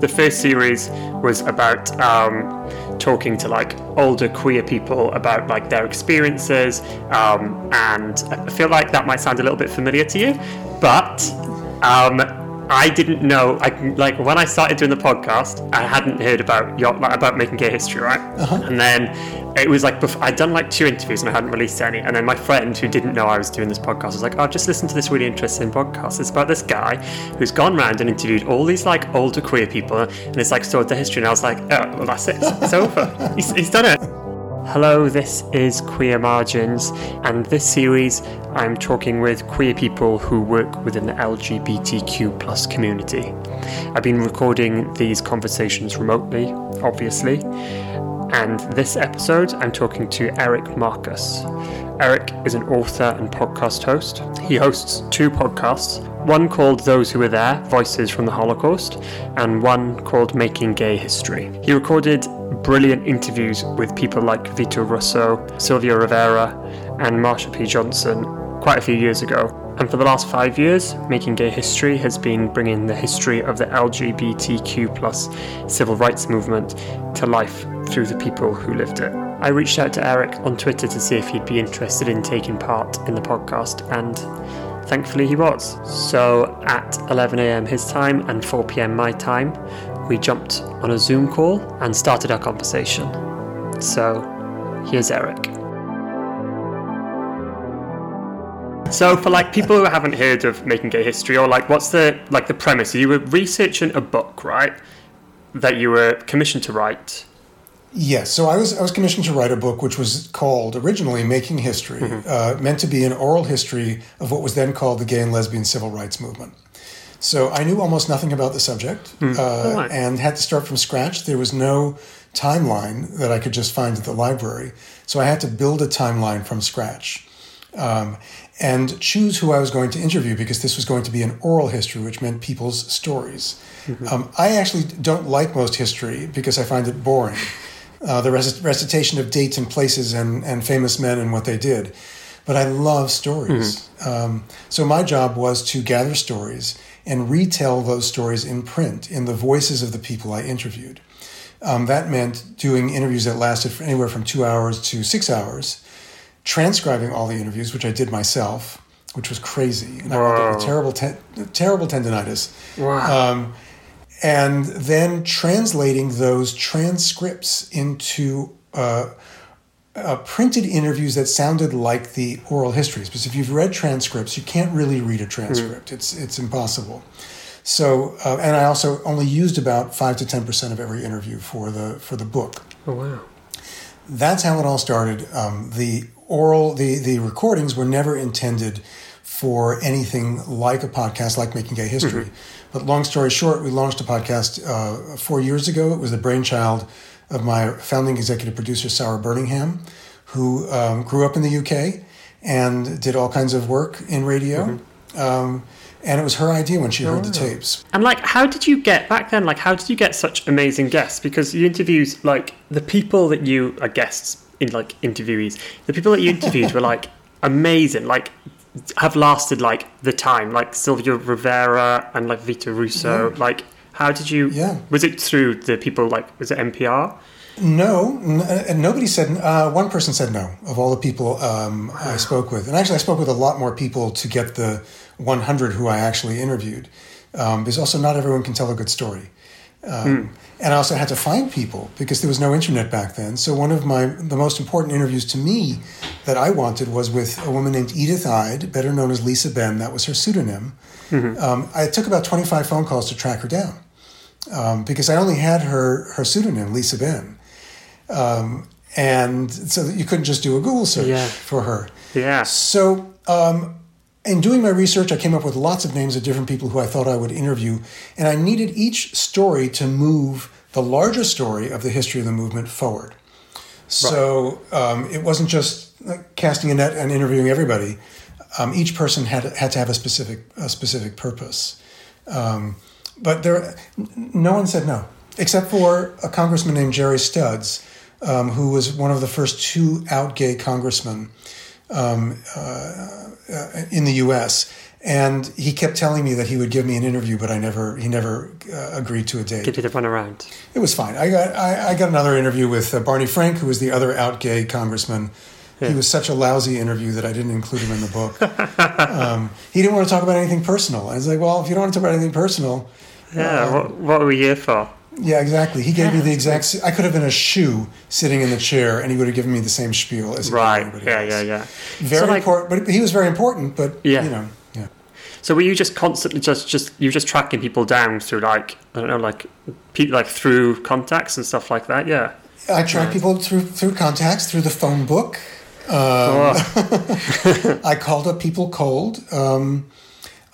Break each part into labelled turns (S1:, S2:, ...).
S1: The first series was about um, talking to like older queer people about like their experiences, um, and I feel like that might sound a little bit familiar to you, but um, I didn't know. I like when I started doing the podcast, I hadn't heard about your like, about making gay history, right?
S2: Uh-huh.
S1: And then it was like before, I'd done like two interviews and I hadn't released any. And then my friend who didn't know I was doing this podcast was like, "Oh, just listen to this really interesting podcast. It's about this guy who's gone around and interviewed all these like older queer people, and it's like stored the history." And I was like, "Oh, well, that's it. It's over. he's, he's done it." Hello, this is Queer Margins, and this series I'm talking with queer people who work within the LGBTQ plus community. I've been recording these conversations remotely, obviously, and this episode I'm talking to Eric Marcus. Eric is an author and podcast host. He hosts two podcasts, one called Those Who Were There Voices from the Holocaust, and one called Making Gay History. He recorded brilliant interviews with people like Vito Russo, Sylvia Rivera, and Marsha P. Johnson quite a few years ago. And for the last five years, Making Gay History has been bringing the history of the LGBTQ plus civil rights movement to life through the people who lived it. I reached out to Eric on Twitter to see if he'd be interested in taking part in the podcast, and thankfully he was. So at 11am his time and 4pm my time, we jumped on a Zoom call and started our conversation. So here's Eric. So for like people who haven't heard of making gay history or like what's the like the premise? You were researching a book, right? That you were commissioned to write.
S2: Yes, so I was I was commissioned to write a book which was called originally "Making History," uh, meant to be an oral history of what was then called the gay and lesbian civil rights movement. So I knew almost nothing about the subject uh,
S1: Alright.
S2: and had to start from scratch. There was no timeline that I could just find at the library, so I had to build a timeline from scratch um, and choose who I was going to interview because this was going to be an oral history, which meant people's stories. Um, I actually don't like most history because I find it boring. Uh, the rec- recitation of dates and places and, and famous men and what they did. But I love stories. Um, so my job was to gather stories and retell those stories in print in the voices of the people I interviewed. Um, that meant doing interviews that lasted for anywhere from two hours to six hours, transcribing all the interviews, which I did myself, which was crazy. And I wound up with terrible, ten- terrible tendonitis.
S1: Wow.
S2: Um, and then translating those transcripts into uh, uh, printed interviews that sounded like the oral histories. Because if you've read transcripts, you can't really read a transcript. It's it's impossible. So, uh, and I also only used about five to ten percent of every interview for the for the book.
S1: oh wow.
S2: That's how it all started. Um, the oral, the the recordings were never intended for anything like a podcast, like Making Gay History. But long story short, we launched a podcast uh, four years ago. It was the brainchild of my founding executive producer, Sara Burningham, who um, grew up in the UK and did all kinds of work in radio. Um, and it was her idea when she heard the tapes.
S1: And like, how did you get back then? Like, how did you get such amazing guests? Because you interviews like the people that you are guests in, like interviewees. The people that you interviewed were like amazing. Like, have lasted like the time. Like Sylvia Rivera and like Vito Russo. Like, how did you?
S2: Yeah.
S1: Was it through the people like? Was it NPR?
S2: No, n- and nobody said. Uh, one person said no of all the people um, I spoke with, and actually I spoke with a lot more people to get the 100 who I actually interviewed. Um, because also not everyone can tell a good story, um, and I also had to find people because there was no internet back then. So one of my the most important interviews to me that I wanted was with a woman named Edith Eyde, better known as Lisa Ben. That was her pseudonym. Um, I took about 25 phone calls to track her down um, because I only had her her pseudonym, Lisa Ben. Um, and so that you couldn't just do a Google search
S1: Yeah.
S2: for her.
S1: Yeah.
S2: So, um, in doing my research, I came up with lots of names of different people who I thought I would interview, and I needed each story to move the larger story of the history of the movement forward. So um, it wasn't just like, casting a net and interviewing everybody. Um, each person had had to have a specific a specific purpose. Um, but there, no one said no, except for a congressman named Gerry Studds, um, who was one of the first two out gay congressmen um, uh, uh, in the U.S. And he kept telling me that he would give me an interview, but I never he never uh, agreed to a date.
S1: Give you the run around.
S2: It was fine. I got I, I got another interview with uh, Barney Frank, who was the other out gay congressman. He was such a lousy interview that I didn't include him in the book. um, he didn't want to talk about anything personal. I was like, well, if you don't want to talk about anything personal,
S1: Yeah. what What are we here for?
S2: Yeah, exactly. He gave me the exact. I could have been a shoe sitting in the chair, and he would have given me the same spiel as
S1: Right. Yeah.
S2: else.
S1: Yeah. Yeah.
S2: Very
S1: so, like,
S2: important, but he was very important. But
S1: Yeah.
S2: you know, yeah.
S1: So were you just constantly just just you were just tracking people down through like I don't know like people like through contacts and stuff like that? Yeah.
S2: I track people through through contacts, through the phone book.
S1: Oh,
S2: I called up people cold. Um,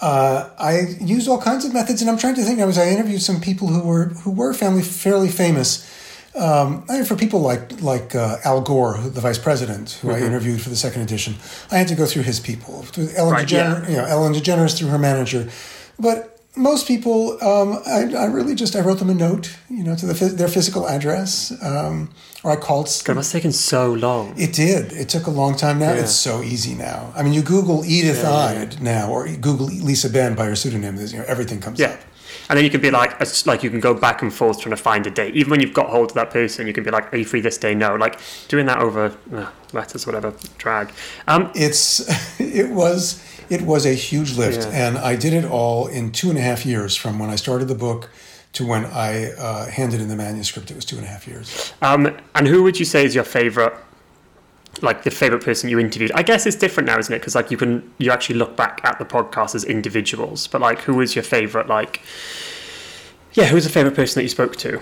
S2: uh, I used all kinds of methods, and I'm trying to think. I was I interviewed some people who were who were family fairly famous. Um, I mean, for people like like uh, Al Gore, the vice president, who I interviewed for the second edition, I had to go through his people. Through Ellen
S1: Right,
S2: DeGeneres, you know, Ellen DeGeneres through her manager, but most people, um, I, I really just I wrote them a note, you know, to the, their physical address, um, or I called.
S1: God, it must have taken so long.
S2: It did. It took a long time. Now
S1: Yeah.
S2: it's so easy. Now, I mean, you Google Edith Eyde now, or Google Lisa Ben by her pseudonym. You know, everything comes
S1: Yeah.
S2: up.
S1: And then you can be like, like you can go back and forth trying to find a date. Even when you've got hold of that person, you can be like, "Are you free this day?" No, like doing that over uh, letters, whatever, drag. Um,
S2: It's it was it was a huge lift,
S1: Yeah.
S2: and I did it all in two and a half years from when I started the book to when I uh, handed in the manuscript. It was two and a half years.
S1: um, and who would you say is your favorite? Like the favorite person you interviewed? I guess it's different now, isn't it? Because like you can you actually look back at the podcast as individuals. But like, who was your favorite? Like, yeah, who was the favorite person that you spoke to?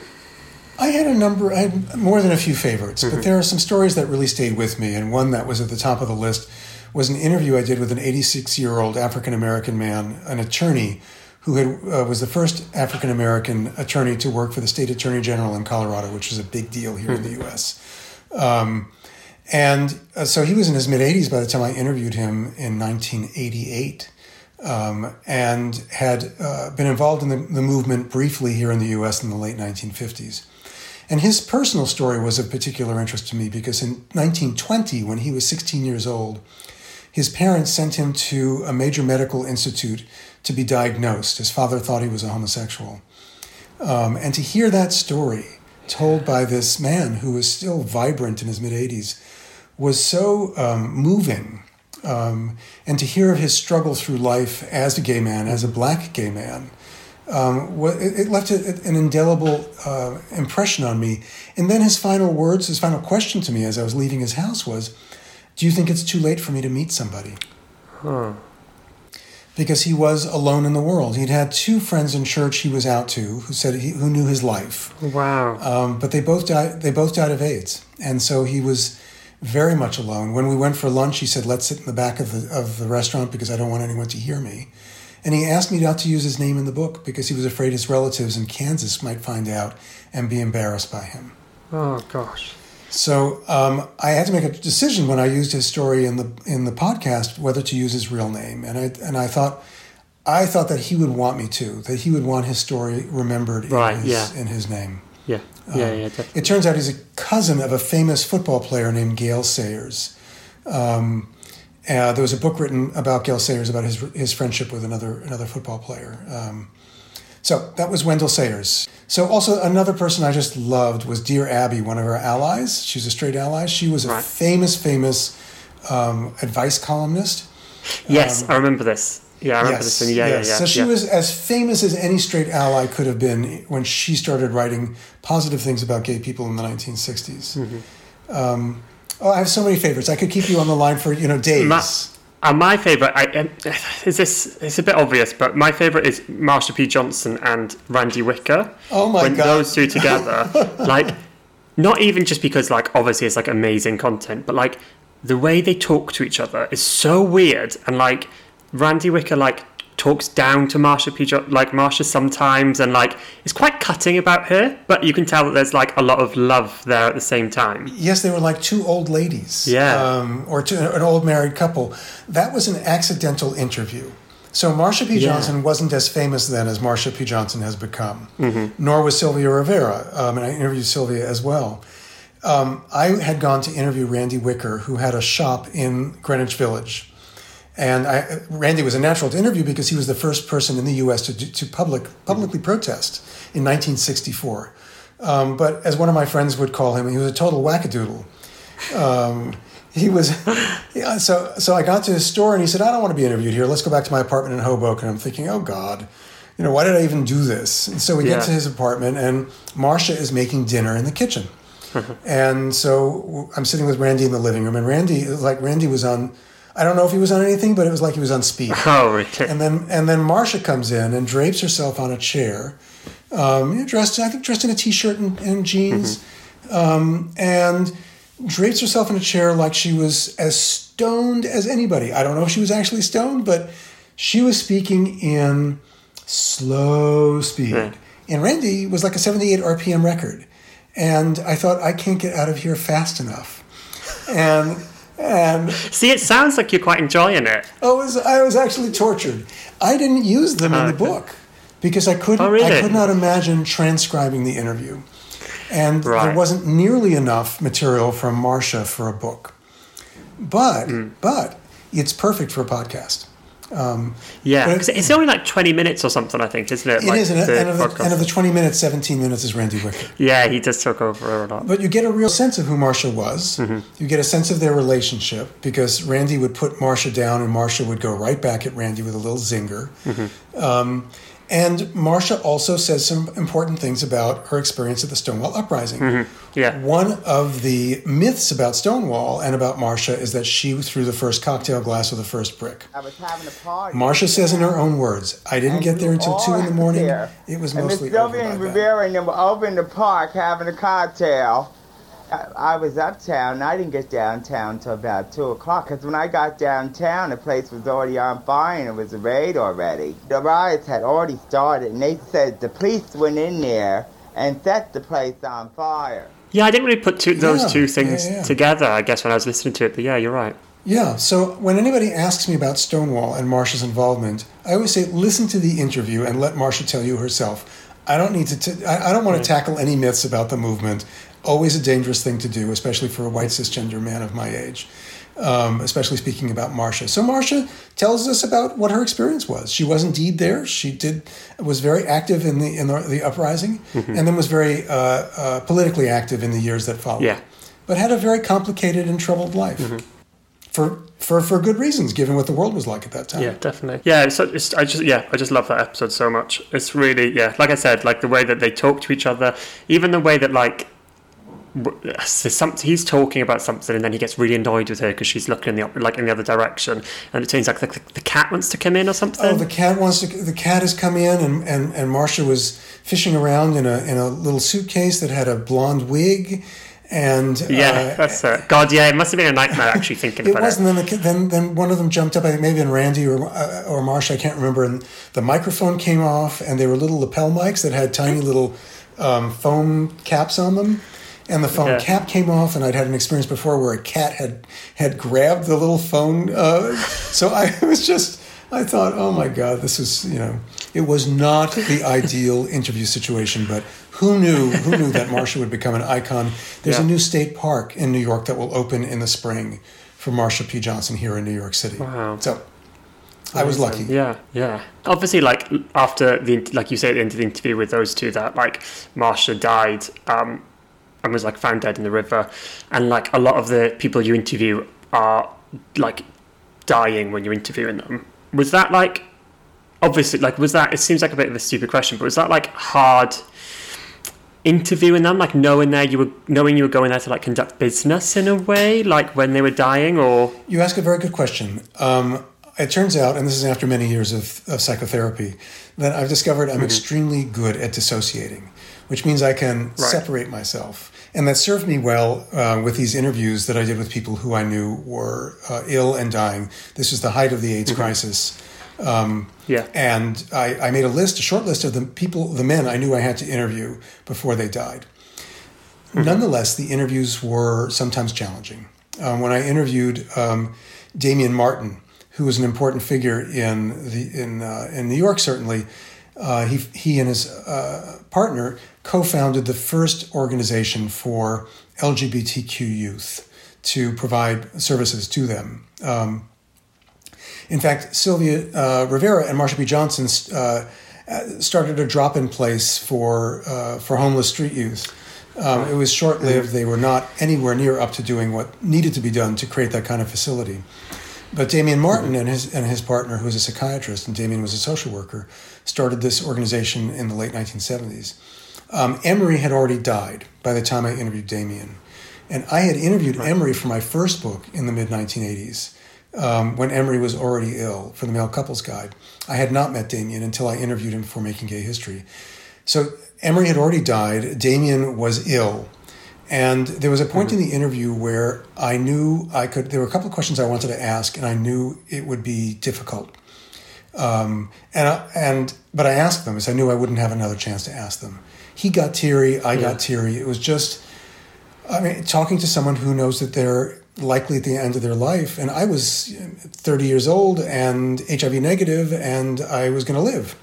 S2: I had a number, I had more than a few favorites,
S1: Mm-hmm.
S2: but there are some stories that really stayed with me. And one that was at the top of the list was an interview I did with an 86 year old African American man, an attorney who had, uh, was the first African American attorney to work for the state attorney general in Colorado, which is a big deal here in the U.S. Um, and uh, so he was in his mid 80s by the time I interviewed him in 1988 um, and had uh, been involved in the, the movement briefly here in the US in the late 1950s. And his personal story was of particular interest to me because in 1920, when he was 16 years old, his parents sent him to a major medical institute to be diagnosed. His father thought he was a homosexual. Um, and to hear that story told by this man who was still vibrant in his mid 80s was so um, moving. Um, and to hear of his struggle through life as a gay man, as a black gay man, um, it, left an indelible uh, impression on me. And then his final words, his final question to me as I was leaving his house was, Do you think it's too late for me to meet somebody? Because he was alone in the world. He'd had two friends in church he was out to who said he, who knew his life,
S1: Wow.
S2: um, but they both died. They both died of AIDS, and so he was very much alone. When we went for lunch, he said, "Let's sit in the back of the of the restaurant because I don't want anyone to hear me." And he asked me not to use his name in the book because he was afraid his relatives in Kansas might find out and be embarrassed by him.
S1: oh gosh.
S2: So um, I had to make a decision when I used his story in the in the podcast whether to use his real name, and I and I thought I thought that he would want me to, that he would want his story remembered in his
S1: yeah.
S2: in his name.
S1: Yeah. Yeah. Yeah. Definitely.
S2: It turns out he's a cousin of a famous football player named Gale Sayers. Um, uh, there was a book written about Gale Sayers about his his friendship with another another football player. Um, so that was Wendell Sayers. So also another person I just loved was Dear Abby, one of our allies. She's a straight ally. She was a
S1: Right.
S2: famous, famous um, advice columnist.
S1: Yes, I remember this. Yeah, I remember this. And yeah,
S2: yes.
S1: yeah, yeah.
S2: So she
S1: yeah.
S2: was as famous as any straight ally could have been when she started writing positive things about gay people in the 1960s.
S1: Mm-hmm.
S2: Um, oh, I have so many favorites. I could keep you on the line for you know days.
S1: Ma- And my favourite I, um, is this. It's a bit obvious, but my favourite is Marsha P. Johnson and Randy Wicker.
S2: Oh my
S1: when
S2: God.
S1: those two together, like, not even just because like obviously it's like amazing content, but like the way they talk to each other is so weird, and like Randy Wicker like talks down to Marsha P. Jo- like Marsha sometimes, and like it's quite cutting about her, but you can tell that there's like a lot of love there at the same time.
S2: Yes, they were like two old ladies.
S1: Yeah.
S2: Um, or two, an old married couple. That was an accidental interview. So Marsha P.
S1: Yeah.
S2: Johnson wasn't as famous then as Marsha P. Johnson has become,
S1: Mm-hmm.
S2: nor was Sylvia Rivera. Um, and I interviewed Sylvia as well. Um, I had gone to interview Randy Wicker, who had a shop in Greenwich Village. And I, Randy was a natural to interview because he was the first person in the U.S. to, to public, publicly protest in 1964. Um, but as one of my friends would call him, he was a total wackadoodle. Um, he was, so so I got to his store and he said, "I don't want to be interviewed here. Let's go back to my apartment in Hoboken." And I'm thinking, "Oh God, you know, why did I even do this?" And so we
S1: Yeah.
S2: get to his apartment and Marsha is making dinner in the kitchen. And so I'm sitting with Randy in the living room, and Randy, like Randy was on, I don't know if he was on anything, but it was like he was on speed.
S1: Oh, really?
S2: And then and then Marsha comes in and drapes herself on a chair, um, you know, dressed I think dressed in a t-shirt and, and jeans, um, and drapes herself in a chair like she was as stoned as anybody. I don't know if she was actually stoned, but she was speaking in slow speed. And Randy was like a 78 RPM record. And I thought, I can't get out of here fast enough. And and
S1: See, it sounds like you're quite enjoying it.
S2: I was I was actually tortured. I didn't use them in the book because I couldn't
S1: Oh, really?
S2: I could not imagine transcribing the interview. And there wasn't nearly enough material from Marsha for a book. But
S1: Hmm.
S2: but it's perfect for a podcast. Um,
S1: Yeah, because it's only like 20 minutes or something, I think, isn't it?
S2: it
S1: like
S2: is, and,
S1: the
S2: and, of the, and of the 20 minutes, 17 minutes is Randy Wicker.
S1: yeah, he just took over a lot.
S2: But you get a real sense of who Marsha was.
S1: Mm-hmm.
S2: You get a sense of their relationship because Randy would put Marsha down and Marsha would go right back at Randy with a little zinger.
S1: Mm-hmm.
S2: Um, and Marsha also says some important things about her experience at the Stonewall Uprising.
S1: Mm-hmm. Yeah.
S2: One of the myths about Stonewall and about Marsha is that she threw the first cocktail glass or the first brick.
S3: I was having a party.
S2: Marsha says in her own words, I didn't
S3: And
S2: get there until two in the morning.
S3: there.
S2: It was
S3: and
S2: mostly
S3: Miss
S2: over
S3: Sylvia and
S2: by then.
S3: Rivera and them were over in the park having a cocktail. I, I was uptown. and I didn't get downtown till about two o'clock. Cause when I got downtown, the place was already on fire and it was a raid already. The riots had already started, and they said the police went in there and set the place on fire.
S1: Yeah, I didn't really put two, those
S2: Yeah,
S1: two things
S2: yeah, yeah.
S1: together, I guess, when I was listening to it. But yeah, you're right.
S2: Yeah, so when anybody asks me about Stonewall and Marsha's involvement, I always say listen to the interview and let Marsha tell you herself. I don't need to. T- I, I don't want to tackle any myths about the movement. Always a dangerous thing to do, especially for a white cisgender man of my age. Um, especially speaking about Marsha. So Marsha tells us about what her experience was. She was indeed there. She did was very active in the in the, the uprising, and then was very uh, uh, politically active in the years that followed.
S1: Yeah.
S2: but had a very complicated and troubled life for for for good reasons, given what the world was like at that time.
S1: Yeah, definitely. Yeah, it's, it's I just yeah, I just love that episode so much. It's really yeah, like I said, like the way that they talk to each other, even the way that like some, he's talking about something and then he gets really annoyed with her because she's looking in the like in the other direction, and it turns out like the, the cat wants to come in or something.
S2: Oh, the cat wants to. The cat has come in, and and and Marsha was fishing around in a in a little suitcase that had a blonde wig, and
S1: yeah,
S2: uh,
S1: that's it. God, yeah, it must have been a nightmare actually thinking
S2: It
S1: about
S2: was,
S1: it.
S2: and then the, then then one of them jumped up. I think maybe in Randy or uh, or Marsha, I can't remember. And the microphone came off, and they were little lapel mics that had tiny little um, foam caps on them. And the phone
S1: Yeah.
S2: cap came off, and I'd had an experience before where a cat had had grabbed the little phone. Uh, so I was just, I thought, oh my god, this is you know, it was not the ideal interview situation, but. Who knew? Who knew that Marsha would become an icon? There's a new state park in New York that will open in the spring for Marsha P. Johnson here in New York City.
S1: Wow.
S2: So I was lucky.
S1: Yeah, yeah. Obviously, like after the like you say at the end of the interview with those two, that like Marsha died um, and was like found dead in the river, and like a lot of the people you interview are like dying when you're interviewing them. Was that like obviously like was that? It seems like a bit of a stupid question, but was that like hard? interviewing them like knowing there you were knowing you were going there to like conduct business in a way like when they were dying or
S2: You ask a very good question. Um, it turns out, and this is after many years of, of psychotherapy, that I've discovered I'm extremely good at dissociating, which means I can separate myself. And that served me well uh, with these interviews that I did with people who I knew were uh, ill and dying. This was the height of the AIDS crisis. Um,
S1: yeah
S2: And I, I made a list, a short list of the people, the men I knew I had to interview before they died. Nonetheless, the interviews were sometimes challenging. Um, when I interviewed um, Damien Martin, who was an important figure in the in uh, in New York, certainly, uh, he he and his uh, partner co-founded the first organization for LGBTQ youth to provide services to them. Um, In fact, Sylvia uh, Rivera and Marsha P. Johnson uh, started a drop-in place for uh, for homeless street youth. Um, it was short-lived. They were not anywhere near up to doing what needed to be done to create that kind of facility. But Damien Martin and his and his partner, who was a psychiatrist, and Damien was a social worker, started this organization in the late 1970s. Um, Emery had already died by the time I interviewed Damien. and I had interviewed Emery for my first book in the mid 1980s. Um, when Emery was already ill for the Male Couples Guide. I had not met Damien until I interviewed him for Making Gay History. So Emery had already died. Damien was ill. And there was a point mm-hmm. in the interview where I knew I could, there were a couple of questions I wanted to ask, and I knew it would be difficult. Um, and, I, and, but I asked them because I knew I wouldn't have another chance to ask them. He got teary, I yeah. got teary. It was just, I mean, talking to someone who knows that they're likely at the end of their life, and I was 30 years old and HIV negative, and I was going to live.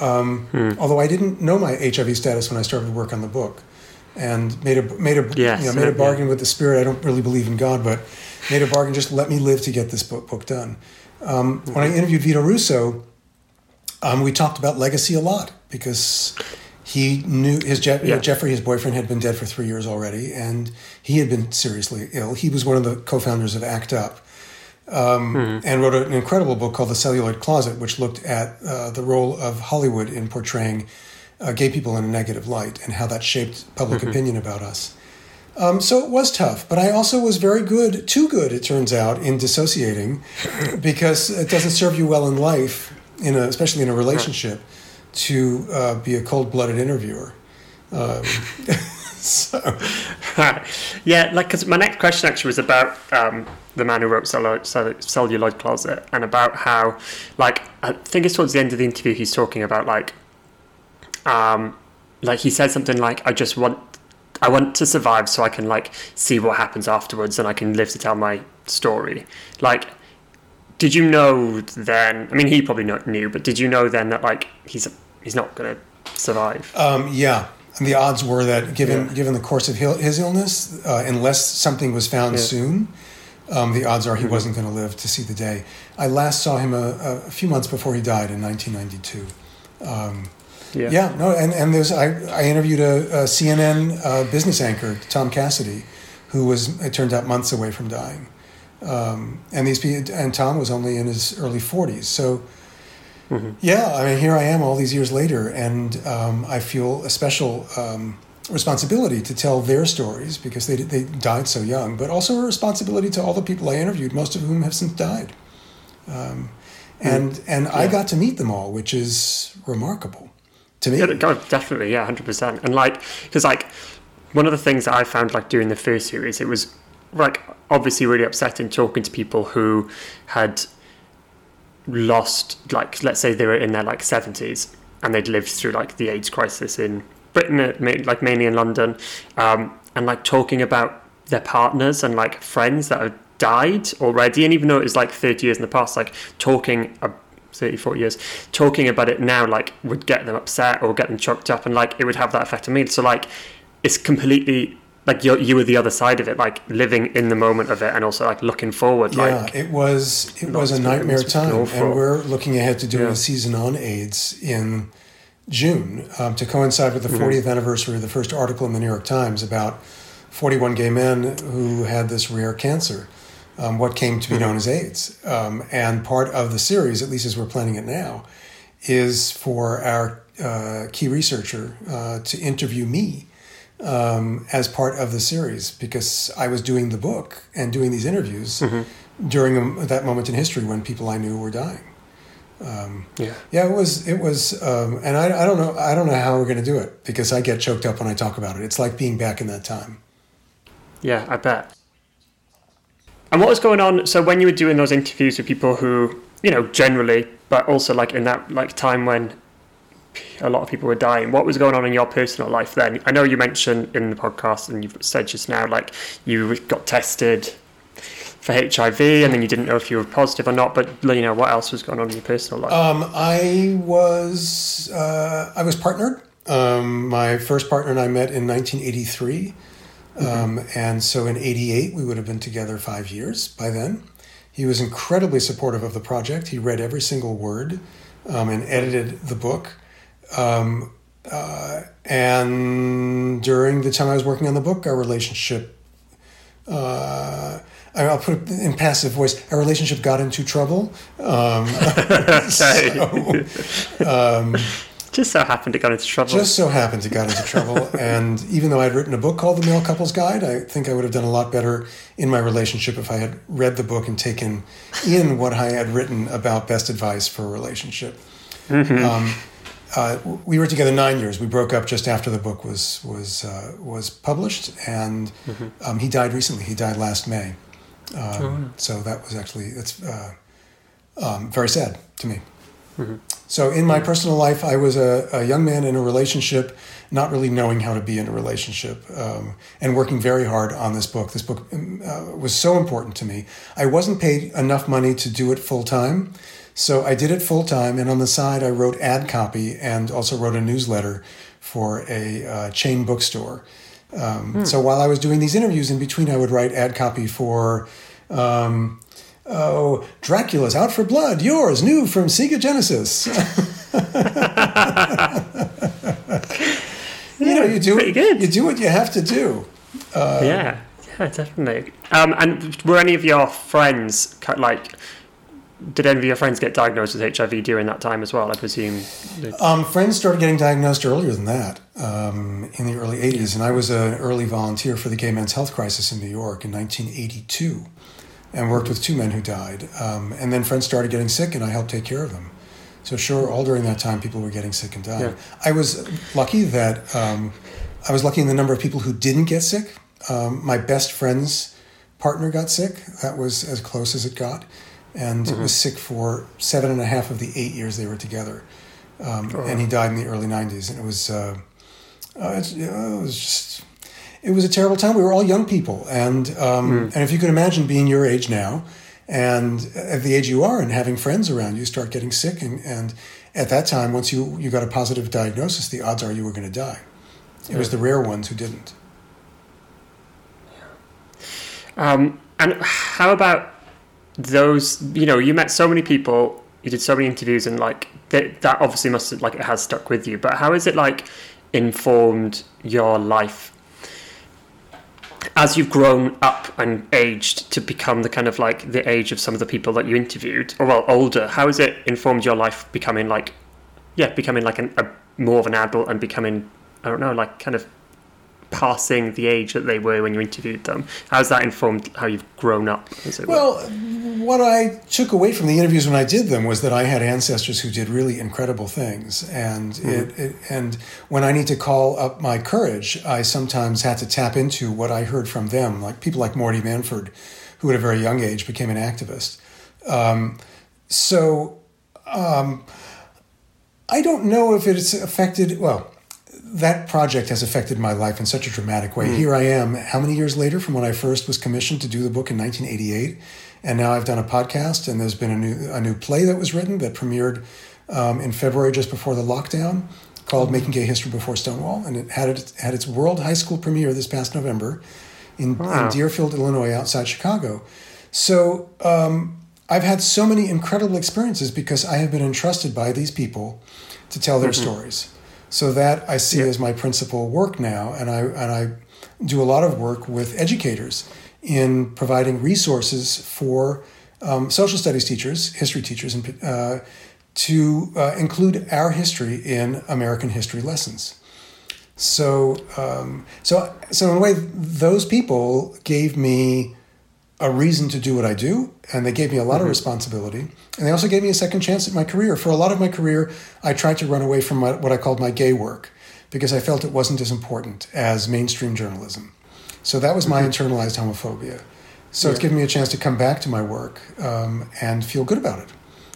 S2: Um, hmm. Although I didn't know my HIV status when I started to work on the book, and made a made a yes, you know, made a bargain yeah. with the spirit. I don't really believe in God, but made a bargain. Just let me live to get this book book done. Um, mm-hmm. When I interviewed Vito Russo, um, we talked about legacy a lot because he knew his Je- yeah. Jeffrey, his boyfriend, had been dead for three years already, and he had been seriously ill. He was one of the co-founders of ACT UP, um, mm-hmm. and wrote an incredible book called The Celluloid Closet, which looked at uh, the role of Hollywood in portraying uh, gay people in a negative light and how that shaped public mm-hmm. opinion about us. Um, so it was tough, but I also was very good, too good, it turns out, in dissociating, because it doesn't serve you well in life, in a, especially in a relationship to uh, be a cold blooded interviewer. Um, so.
S1: Yeah, like, because my next question actually was about um, the man who wrote Celluloid, Celluloid Closet and about how, like, I think it's towards the end of the interview, he's talking about, like, um, like he said something like, I just want. I want to survive so I can like see what happens afterwards and I can live to tell my story. Like did you know then? I mean, he probably not knew, but did you know then that like he's he's not going to survive?
S2: Um, yeah, and the odds were that given yeah. given the course of his illness, uh, unless something was found yeah. soon, um, the odds are he mm-hmm. wasn't going to live to see the day. I last saw him a, a, few months before he died in 1992. Um, yeah. yeah, no, and, and there's I, I interviewed a, a CNN uh, business anchor, Tom Cassidy, who was it turned out months away from dying. Um, and these and Tom was only in his early 40s. So, mm-hmm. yeah, I mean, here I am all these years later, and um, I feel a special um, responsibility to tell their stories because they they died so young, but also a responsibility to all the people I interviewed, most of whom have since died. Um, and mm-hmm. and yeah. I got to meet them all, which is remarkable to me.
S1: Yeah, definitely, yeah, hundred percent. And like, because like one of the things that I found like during the first series, it was like obviously really upsetting talking to people who had lost like let's say they were in their like 70s and they'd lived through like the AIDS crisis in Britain uh, like mainly in London um, and like talking about their partners and like friends that had died already and even though it was like 30 years in the past like talking uh, 30 40 years talking about it now like would get them upset or get them choked up and like it would have that effect on me. So like it's completely like you you were the other side of it, like living in the moment of it, and also like looking forward.
S2: Yeah,
S1: like,
S2: it was it was a nightmare time, and we're looking ahead to doing yeah. a season on AIDS in June um, to coincide with the 40th mm-hmm. anniversary of the first article in the New York Times about 41 gay men who had this rare cancer, um, what came to be mm-hmm. known as AIDS, um, and part of the series, at least as we're planning it now, is for our uh, key researcher uh, to interview me um, as part of the series because I was doing the book and doing these interviews mm-hmm. during a, that moment in history when people I knew were dying. Um, yeah, yeah, it was it was, um, and I, I don't know I don't know how we're going to do it because I get choked up when I talk about it. It's like being back in that time.
S1: Yeah, I bet. And what was going on? So when you were doing those interviews with people who, you know, generally, but also like in that like time when a lot of people were dying. What was going on in your personal life then? I know you mentioned in the podcast and you've said just now, like you got tested for HIV and then you didn't know if you were positive or not. But you know, what else was going on in your personal life?
S2: Um, I was uh, I was partnered. Um, my first partner and I met in 1983, mm-hmm. um, and so in '88 we would have been together five years by then. He was incredibly supportive of the project. He read every single word um, and edited the book. Um, uh, and during the time I was working on the book, our relationship, uh, I'll put it in passive voice, our relationship got into trouble. Um,
S1: so, um, just so happened it got into trouble.
S2: Just so happened it got into trouble. and even though I'd written a book called The Male Couples Guide, I think I would have done a lot better in my relationship if I had read the book and taken in what I had written about best advice for a relationship. Mm-hmm. Um, uh, we were together nine years. We broke up just after the book was was uh, was published, and mm-hmm. um, he died recently. He died last May. Um, oh. So that was actually that's uh, um, very sad to me. Mm-hmm. So in my personal life, I was a, a, young man in a relationship, not really knowing how to be in a relationship, um, and working very hard on this book. This book um, uh, was so important to me. I wasn't paid enough money to do it full time. So I did it full time, and on the side, I wrote ad copy and also wrote a newsletter for a uh, chain bookstore. Um, hmm. So while I was doing these interviews in between, I would write ad copy for. Um, oh, Dracula's Out for Blood, yours, new from Sega Genesis. you know, you do it, you do what you have to do.
S1: Uh, yeah, yeah, definitely. Um, and were any of your friends like did any of your friends get diagnosed with HIV during that time as well? I presume.
S2: Um, friends started getting diagnosed earlier than that, um, in the early '80s, and I was an early volunteer for the Gay Men's Health Crisis in New York in 1982, and worked with two men who died. Um, and then friends started getting sick, and I helped take care of them. So sure, all during that time, people were getting sick and dying. Yeah. I was lucky that um, I was lucky in the number of people who didn't get sick. Um, my best friend's partner got sick. That was as close as it got and mm-hmm. was sick for seven and a half of the eight years they were together. Um, oh. And he died in the early 90s. And it was, uh, uh, it, it, was just, it was a terrible time. We were all young people. And, um, mm. and if you can imagine being your age now and at the age you are and having friends around you start getting sick. And, and at that time, once you, you got a positive diagnosis, the odds are you were going to die. It was the rare ones who didn't.
S1: Um, and how about those you know you met so many people you did so many interviews and like that, that obviously must have, like it has stuck with you. But how is it like informed your life? As you've grown up and aged to become the kind of like the age of some of the people that you interviewed or well older how has it informed your life becoming like yeah becoming like an, a more of an adult and becoming i don't know like kind of passing the age that they were when you interviewed them. How's that informed how you've grown up?
S2: well, what I took away from the interviews when I did them was that I had ancestors who did really incredible things, and mm-hmm. it, it, and when I need to call up my courage, I sometimes had to tap into what I heard from them, like people like Morty Manford, who at a very young age became an activist. Um, so. Um, I don't know if it's affected. Well, that project has affected my life in such a dramatic way. Mm. Here I am, how many years later from when I first was commissioned to do the book in 1988, and now I've done a podcast, and there's been a new a new play that was written that premiered um, in February just before the lockdown, called mm. "Making Gay History Before Stonewall," and it had it had its world high school premiere this past November in, wow. in Deerfield, Illinois, outside Chicago. So um, I've had so many incredible experiences because I have been entrusted by these people to tell their mm-hmm. stories. So that I see yeah. as my principal work now, and I and I do a lot of work with educators in providing resources for um, social studies teachers, history teachers, and uh, to uh, include our history in American history lessons. So, um, so, so in a way, those people gave me a reason to do what I do, and they gave me a lot mm-hmm. of responsibility. And they also gave me a second chance at my career. For a lot of my career, I tried to run away from my, what I called my gay work because I felt it wasn't as important as mainstream journalism. So that was my mm-hmm. internalized homophobia. So yeah. it's given me a chance to come back to my work um, and feel good about it,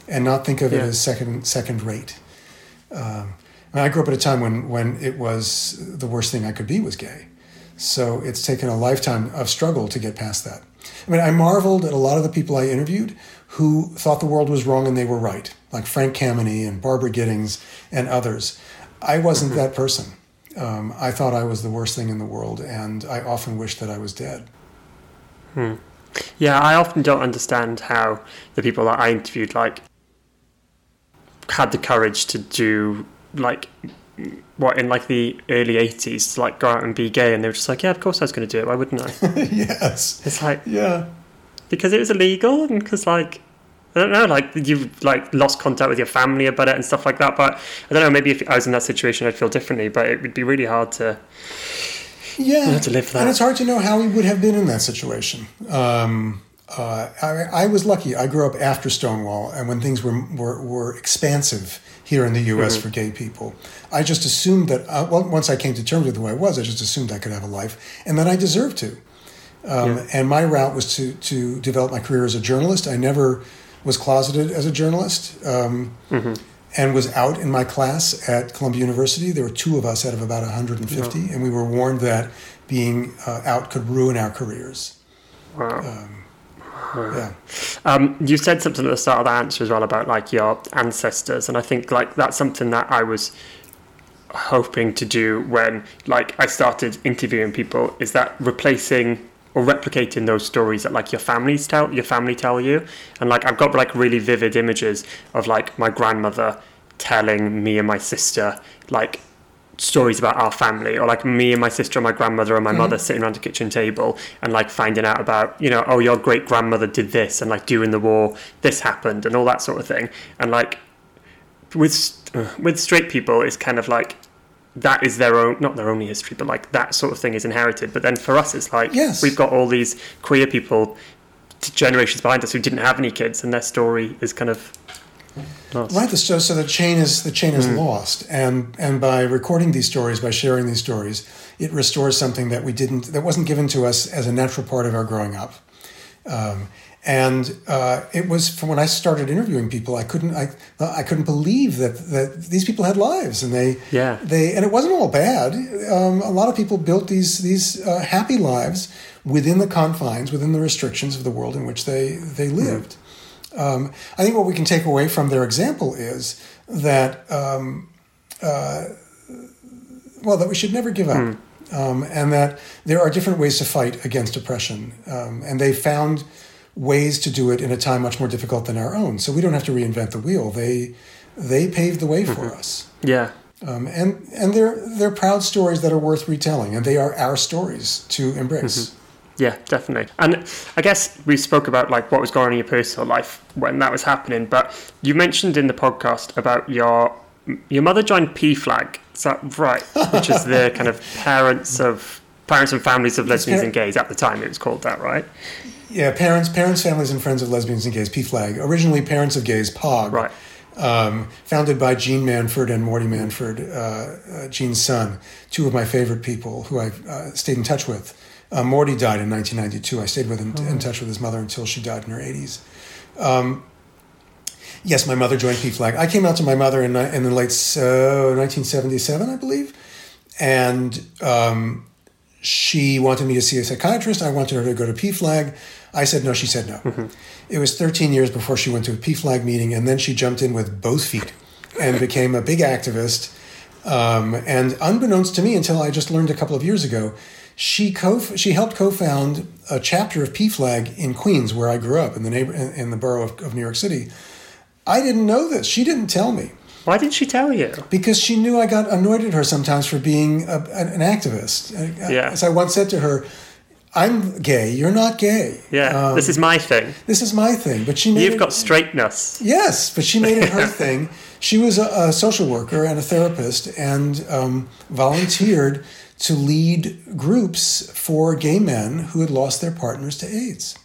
S2: and not think of yeah. it as second second rate. Um, I, mean, I grew up at a time when when it was the worst thing I could be was gay. So it's taken a lifetime of struggle to get past that. I mean, I marveled at a lot of the people I interviewed who thought the world was wrong and they were right, like Frank Kameny and Barbara Gittings and others. I wasn't mm-hmm. that person. Um, I thought I was the worst thing in the world, and I often wished that I was dead.
S1: Hmm. Yeah, I often don't understand how the people that I interviewed like had the courage to do like what in like the early 80s to like go out and be gay and they were just like yeah of course I was going to do it why wouldn't I
S2: yes.
S1: it's like
S2: Yeah.
S1: because it was illegal and because like I don't know like you've like lost contact with your family about it and stuff like that but I don't know maybe if I was in that situation I'd feel differently but it would be really hard to
S2: Yeah,
S1: to live that.
S2: and it's hard to know how he would have been in that situation. Um, uh, I, I was lucky. I grew up after Stonewall, and when things were were, were expansive here in the U.S. for gay people, I just assumed that. Uh, well, once I came to terms with who I was, I just assumed I could have a life, and that I deserved to. Um,
S1: Yeah.
S2: And my route was to to develop my career as a journalist. I never was closeted as a journalist. Um, and was out in my class at Columbia University. There were two of us out of about 150, and we were warned that being uh, out could ruin our careers.
S1: wow
S2: Yeah.
S1: Um, you said something at the start of the answer as well about like your ancestors, and I think like that's something that I was hoping to do when like I started interviewing people. Is that replacing or replicating those stories that like your families tell your family tell you? And like I've got like really vivid images of like my grandmother telling me and my sister like stories about our family or like me and my sister and my grandmother and my mm-hmm. mother sitting around a kitchen table and like finding out about you know oh your great grandmother did this and like during the war this happened and all that sort of thing. And like with with straight people it's kind of like that is their own not their only history but like that sort of thing is inherited. But then for us it's like
S2: Yes.
S1: we've got all these queer people generations behind us who didn't have any kids and their story is kind of
S2: Right. So, so the chain is the chain is lost, and and by recording these stories, by sharing these stories, it restores something that we didn't that wasn't given to us as a natural part of our growing up. Um, and uh, it was from when I started interviewing people, I couldn't I I couldn't believe that that these people had lives, and they
S1: Yeah.
S2: they and it wasn't all bad. Um, a lot of people built these these uh, happy lives within the confines, within the restrictions of the world in which they they lived. Um, I think what we can take away from their example is that um, uh, well that we should never give up, um, and that there are different ways to fight against oppression, um, and they found ways to do it in a time much more difficult than our own. So we don't have to reinvent the wheel. They they paved the way for us.
S1: yeah
S2: Um, and and they're they're proud stories that are worth retelling, and they are our stories to embrace.
S1: Yeah, definitely. And I guess we spoke about like what was going on in your personal life when that was happening, but you mentioned in the podcast about your your mother joined PFLAG. Is that right? Which is the kind of parents of parents and families of lesbians
S2: par-
S1: and gays at the time. It was called that, right?
S2: Yeah, parents, parents, families, and friends of lesbians and gays. PFLAG, originally Parents of Gays, POG,
S1: Right.
S2: um, founded by Jeanne Manford and Morty Manford, uh, uh, Jeanne's son, two of my favorite people who I uh, stayed in touch with. Uh, Morty died in 1992. I stayed with him in touch with his mother until she died in her 80s. Um, yes, my mother joined PFLAG. I came out to my mother in, in the late uh, 1977, I believe, and um, she wanted me to see a psychiatrist. I wanted her to go to PFLAG. I said no. She said no. It was 13 years before she went to a PFLAG meeting, and then she jumped in with both feet and became a big activist. Um, and unbeknownst to me, until I just learned a couple of years ago, she co she helped co-found a chapter of PFLAG in Queens, where I grew up in the neighbor in, in the borough of, of New York City. I didn't know this. She didn't tell me
S1: Why didn't she tell you?
S2: because she knew I got annoyed at her sometimes for being a, an activist.
S1: Yeah.
S2: As I once said to her, "I'm gay. You're not gay.
S1: Yeah,
S2: Um,
S1: this is my thing.
S2: this is my thing." But she made
S1: You've
S2: it,
S1: got straightness.
S2: yes, but she made it her thing. She was a, a social worker and a therapist, and um, volunteered to lead groups for gay men who had lost their partners to AIDS.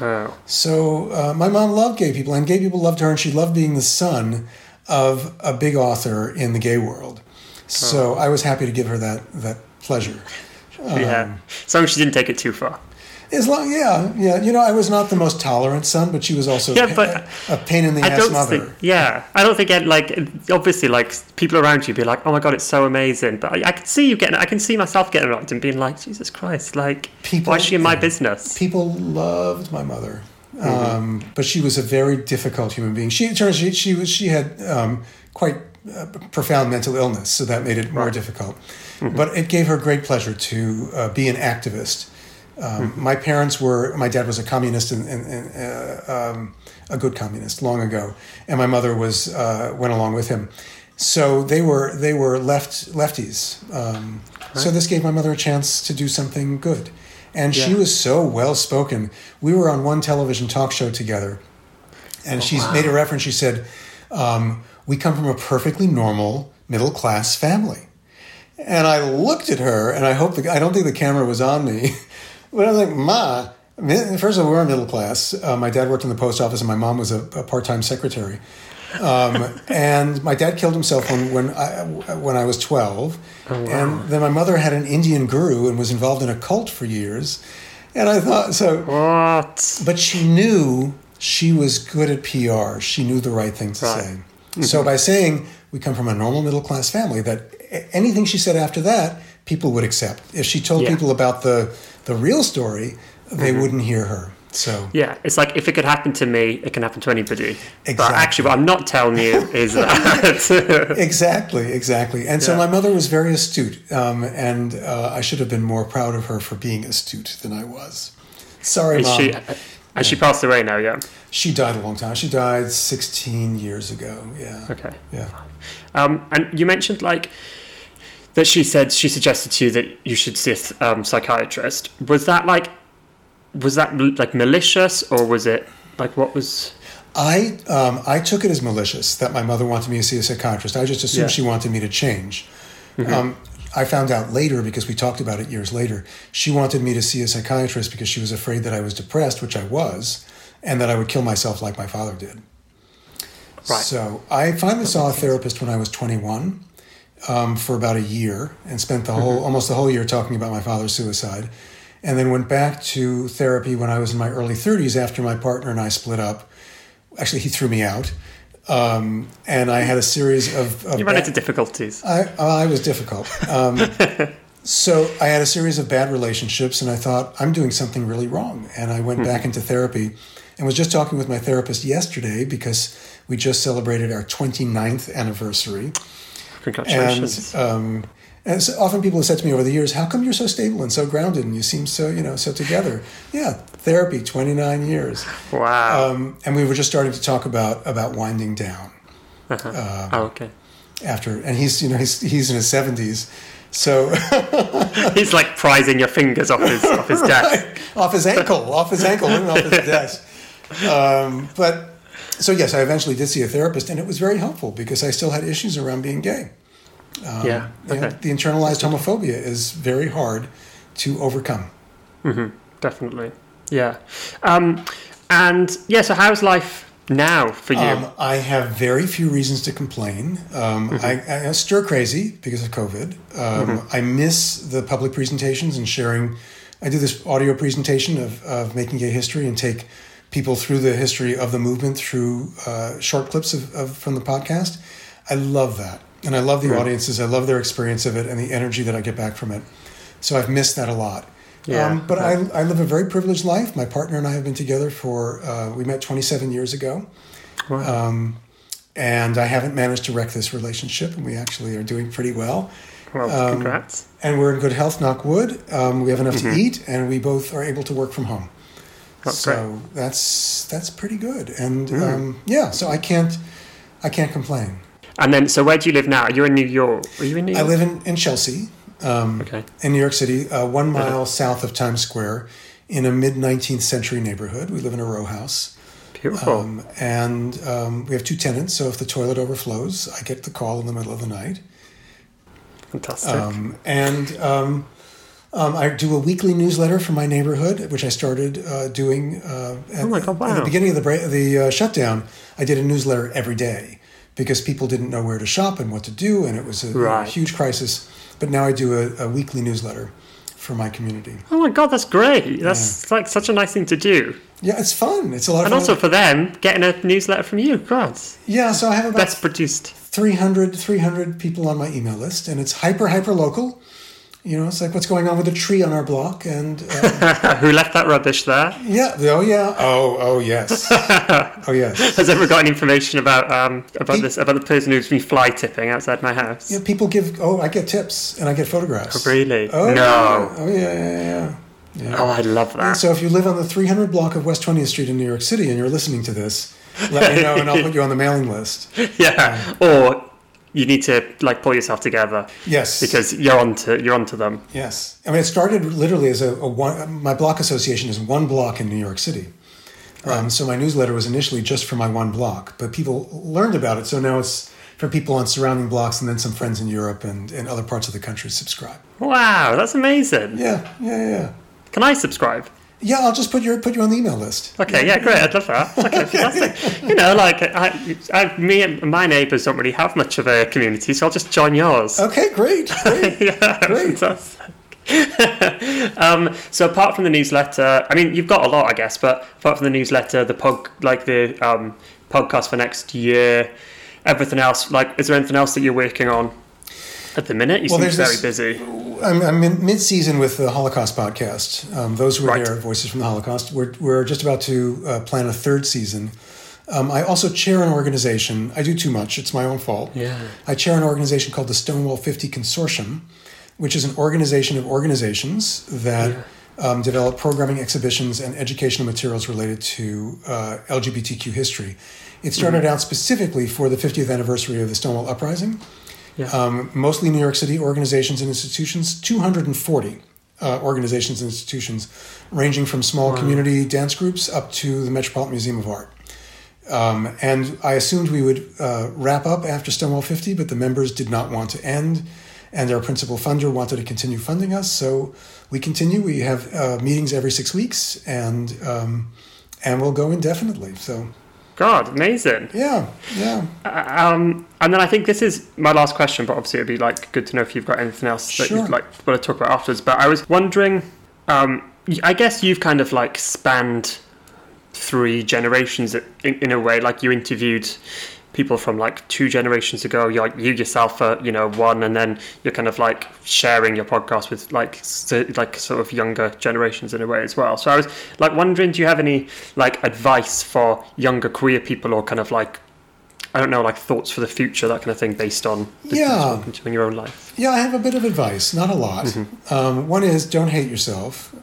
S1: Wow.
S2: So uh, my mom loved gay people, and gay people loved her, and she loved being the son of a big author in the gay world. So I was happy to give her that that pleasure. Um,
S1: yeah. As long as she didn't take it too far.
S2: As long, yeah, yeah. You know, I was not the most tolerant son, but she was also
S1: Yeah,
S2: a,
S1: but
S2: a, pain in the
S1: I
S2: ass
S1: don't
S2: mother.
S1: think. Yeah, I don't think like obviously like people around you be like, oh my god, it's so amazing. But I, I can see you getting. I can see myself getting annoyed and being like, Jesus Christ, like
S2: People-
S1: why is she in my business?
S2: People loved my mother,
S1: Mm-hmm.
S2: um, but she was a very difficult human being. She turns she she was she had um, quite uh, profound mental illness, so that made it more difficult.
S1: Mm-hmm.
S2: But it gave her great pleasure to uh, be an activist Um, My parents were. My dad was a communist and, and, and uh, um, a good communist long ago, and my mother was uh, went along with him. So they were they were left lefties. Um, So this gave my mother a chance to do something good, and she was so well spoken. We were on one television talk show together, and she made a reference. She said, um, "We come from a perfectly normal middle class family." And I looked at her, and I hope the, I don't think the camera was on me, but I was like, "Ma." First of all, we're middle class. Uh, my dad worked in the post office, and my mom was a, a part-time secretary. Um, and my dad killed himself when when I, when I was twelve, and then my mother had an Indian guru and was involved in a cult for years. And I thought so,
S1: What?
S2: but she knew she was good at PR. She knew the right thing to
S1: Right.
S2: say. So by saying we come from a normal middle class family, that anything she said after that, people would accept. If she told
S1: Yeah.
S2: people about the the real story, they wouldn't hear her. So
S1: Yeah, it's like if it could happen to me, it can happen to anybody. But
S2: Exactly.
S1: actually, what I'm not telling you is that.
S2: exactly, exactly. And so
S1: Yeah.
S2: my mother was very astute, um, and uh, I should have been more proud of her for being astute than I was. Sorry,
S1: is
S2: mom.
S1: she? Has she passed away now? Yeah.
S2: She died a long time. She died 16 years ago. Yeah.
S1: Okay.
S2: Yeah.
S1: Um, and you mentioned like that she said she suggested to you that you should see a um, psychiatrist. Was that like was that like malicious or was it like what was?
S2: I um, I took it as malicious that my mother wanted me to see a psychiatrist. I just assumed
S1: Yeah.
S2: she wanted me to change. Um, I found out later because we talked about it years later. She wanted me to see a psychiatrist because she was afraid that I was depressed, which I was, and that I would kill myself like my father did.
S1: Right.
S2: So I finally saw a therapist when I was 21 um, for about a year and spent the whole almost the whole year talking about my father's suicide, and then went back to therapy when I was in my early 30s after my partner and I split up. Actually, he threw me out, um, and I had a series of. of
S1: You ran
S2: bad-
S1: into difficulties.
S2: I, I was difficult. Um, so I had a series of bad relationships, and I thought I'm doing something really wrong. And I went back into therapy, and was just talking with my therapist yesterday because we just celebrated our 29th anniversary.
S1: Congratulations.
S2: And um, and so often people have said to me over the years, "How come you're so stable and so grounded, and you seem so you know so together?" Yeah, therapy, 29 years.
S1: wow.
S2: Um, and we were just starting to talk about about winding down
S1: oh, okay.
S2: after, and he's you know he's he's in his 70s, so.
S1: He's like prizing your fingers off his off his desk.
S2: off his ankle, off his ankle, off his desk. Um, but so yes, I eventually did see a therapist, and it was very helpful because I still had issues around being gay.
S1: yeah.
S2: You know,
S1: Okay.
S2: the internalized homophobia is very hard to overcome.
S1: Definitely. Yeah. Um, and yeah. So how's life now for you?
S2: Um, I have very few reasons to complain. Um, I, I stir crazy because of COVID. Um, I miss the public presentations and sharing. I do this audio presentation of, of making gay history and take people through the history of the movement through uh, short clips of, of from the podcast. I love that, and I love the audiences. I love their experience of it and the energy that I get back from it. So I've missed that a lot.
S1: Yeah.
S2: Um, but I, I live a very privileged life. My partner and I have been together for, uh, we met 27 years ago.
S1: Wow.
S2: Um, and I haven't managed to wreck this relationship, and we actually are doing pretty well.
S1: well,
S2: um,
S1: congrats.
S2: And we're in good health, knock wood. Um, we have enough to eat, and we both are able to work from home. So that's that's pretty good. And um, yeah, so I can't I can't complain.
S1: And then, so where do you live now? You're in New York. Are you in New
S2: I live in, in Chelsea, um,
S1: Okay.
S2: in New York City, uh, one mile south of Times Square, in a mid 19th century neighborhood. We live in a row house.
S1: Beautiful.
S2: Um, and um, we have two tenants, so if the toilet overflows, I get the call in the middle of the night.
S1: Fantastic.
S2: Um, and um, I do a weekly newsletter for my neighborhood, which I started uh, doing. Uh, at,
S1: Oh God,
S2: At the beginning of the bra- the uh, shutdown, I did a newsletter every day because people didn't know where to shop and what to do, and it was a, a huge crisis. But now I do a, a weekly newsletter for my community.
S1: oh my god, that's great. That's like such a nice thing to do.
S2: Yeah, it's fun. It's a lot of
S1: And also for them, getting a newsletter from you. God,
S2: yeah, so I have about
S1: best produced.
S2: 300, 300 people on my email list, and it's hyper, hyper local. You know, it's like what's going on with the tree on our block, and uh,
S1: Who left that rubbish there?
S2: yeah, oh yeah, oh oh yes, oh yes.
S1: Has ever gotten information about um, about this about the person who's been fly tipping outside my house?
S2: Yeah, people give. Oh, I get tips and I get photographs.
S1: Really?
S2: Oh
S1: no.
S2: yeah. Oh yeah, yeah, yeah. Yeah.
S1: Oh, I love that.
S2: And so if you live on the 300 block of West 20th Street in New York City and you're listening to this, let me know and I'll put you on the mailing list.
S1: yeah. Or you need to like pull yourself together
S2: Yes.
S1: because you're onto you're onto them.
S2: Yes. I mean, it started literally as a, a one, my block association is one block in New York City. Um, so my newsletter was initially just for my one block, but people learned about it. So now it's for people on surrounding blocks and then some friends in Europe and, and other parts of the country subscribe.
S1: Wow, that's amazing.
S2: Yeah, yeah, yeah.
S1: Can I subscribe?
S2: Yeah, I'll just put your put you on the email list.
S1: Okay, yeah, great. I'd love that. Okay, fantastic. You know, like I, I, me and my neighbours don't really have much of a community, so I'll just join yours.
S2: Okay, great, great.
S1: yeah,
S2: Great.
S1: um, so apart from the newsletter, I mean, you've got a lot, I guess, but apart from the newsletter, the pod, like the um, podcast for next year, everything else, like, is there anything else that you're working on at the minute? You
S2: Well,
S1: seem very
S2: this-
S1: busy.
S2: I'm, I'm in mid-season with the Holocaust podcast. Um, those who were
S1: Right.
S2: there, Voices from the Holocaust. We're, we're just about to uh, plan a third season. Um, I also chair an organization. I do too much. It's my own fault.
S1: Yeah.
S2: I chair an organization called the Stonewall 50 Consortium, which is an organization of organizations that um, develop programming, exhibitions, and educational materials related to uh, LGBTQ history. It started out specifically for the 50th anniversary of the Stonewall Uprising.
S1: Yeah.
S2: Um, mostly New York City organizations and institutions, 240 uh, organizations and institutions, ranging from small community dance groups up to the Metropolitan Museum of Art. Um, and I assumed we would uh, wrap up after Stonewall 50, but the members did not want to end, and our principal funder wanted to continue funding us. So we continue. We have uh, meetings every six weeks, and um, and we'll go indefinitely. So
S1: God, amazing.
S2: yeah, yeah.
S1: Um, and then I think this is my last question, but obviously it'd be like good to know if you've got anything else that
S2: Sure.
S1: you'd like want to talk about afterwards. But I was wondering, um, I guess you've kind of like spanned three generations in, in a way. Like you interviewed people from like two generations ago. You like you yourself are you know one, and then you're kind of like sharing your podcast with like so, like sort of younger generations in a way as well. So I was like wondering, do you have any like advice for younger queer people, or kind of like I don't know, like thoughts for the future, that kind of thing, based on the things
S2: Yeah.
S1: in your own life.
S2: Yeah, I have a bit of advice, not a lot.
S1: Mm-hmm.
S2: Um, one is don't hate yourself.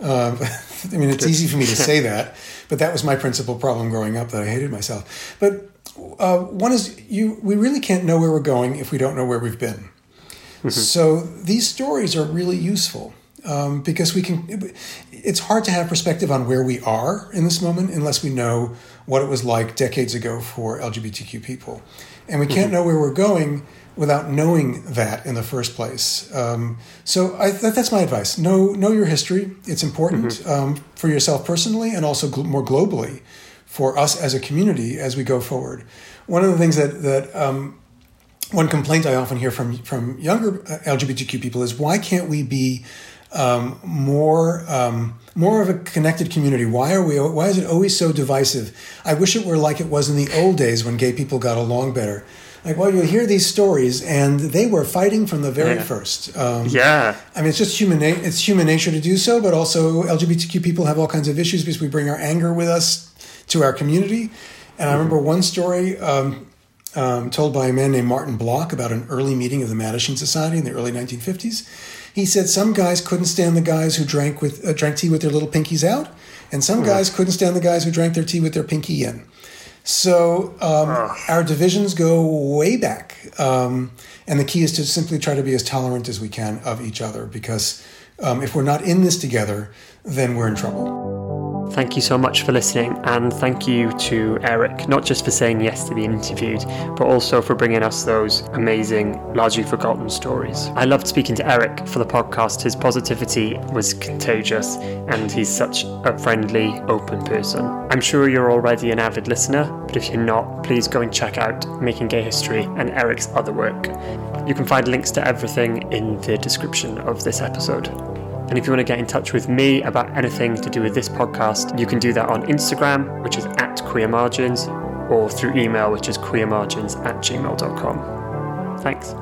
S2: Um, I mean, it's easy for me to say that, but that was my principal problem growing up that I hated myself. But uh, one is you. We really can't know where we're going if we don't know where we've been. So these stories are really useful um, because we can. It's hard to have perspective on where we are in this moment unless we know what it was like decades ago for LGBTQ people, and we can't know where we're going without knowing that in the first place. Um, so I, that, that's my advice: know know your history. It's important um, for yourself personally and also gl- more globally for us as a community as we go forward. One of the things that that um, one complaint I often hear from from younger uh, LGBTQ people is why can't we be um, more um, more of a connected community? Why are we? Why is it always so divisive? I wish it were like it was in the old days when gay people got along better. Like, well, you hear these stories, and they were fighting from the very
S1: Yeah.
S2: first. Um,
S1: Yeah,
S2: I mean, it's just human. Na- it's human nature to do so, but also LGBTQ people have all kinds of issues because we bring our anger with us to our community. And I remember one story um, um, told by a man named Martin Block about an early meeting of the Mattachine Society in the early 1950s. He said some guys couldn't stand the guys who drank with uh, drank tea with their little pinkies out, and some guys couldn't stand the guys who drank their tea with their pinky in. So um, our divisions go way back, um, and the key is to simply try to be as tolerant as we can of each other. Because um, if we're not in this together, then we're in trouble.
S1: Thank you so much for listening, and thank you to Eric, not just for saying yes to be interviewed, but also for bringing us those amazing, largely forgotten stories. I loved speaking to Eric for the podcast. His positivity was contagious, and he's such a friendly, open person. I'm sure you're already an avid listener, but if you're not, please go and check out Making Gay History and Eric's other work. You can find links to everything in the description of this episode. And if you want to get in touch with me about anything to do with this podcast, you can do that on Instagram, which is at Queer Margins, or through email, which is queermargins at gmail.com. Thanks.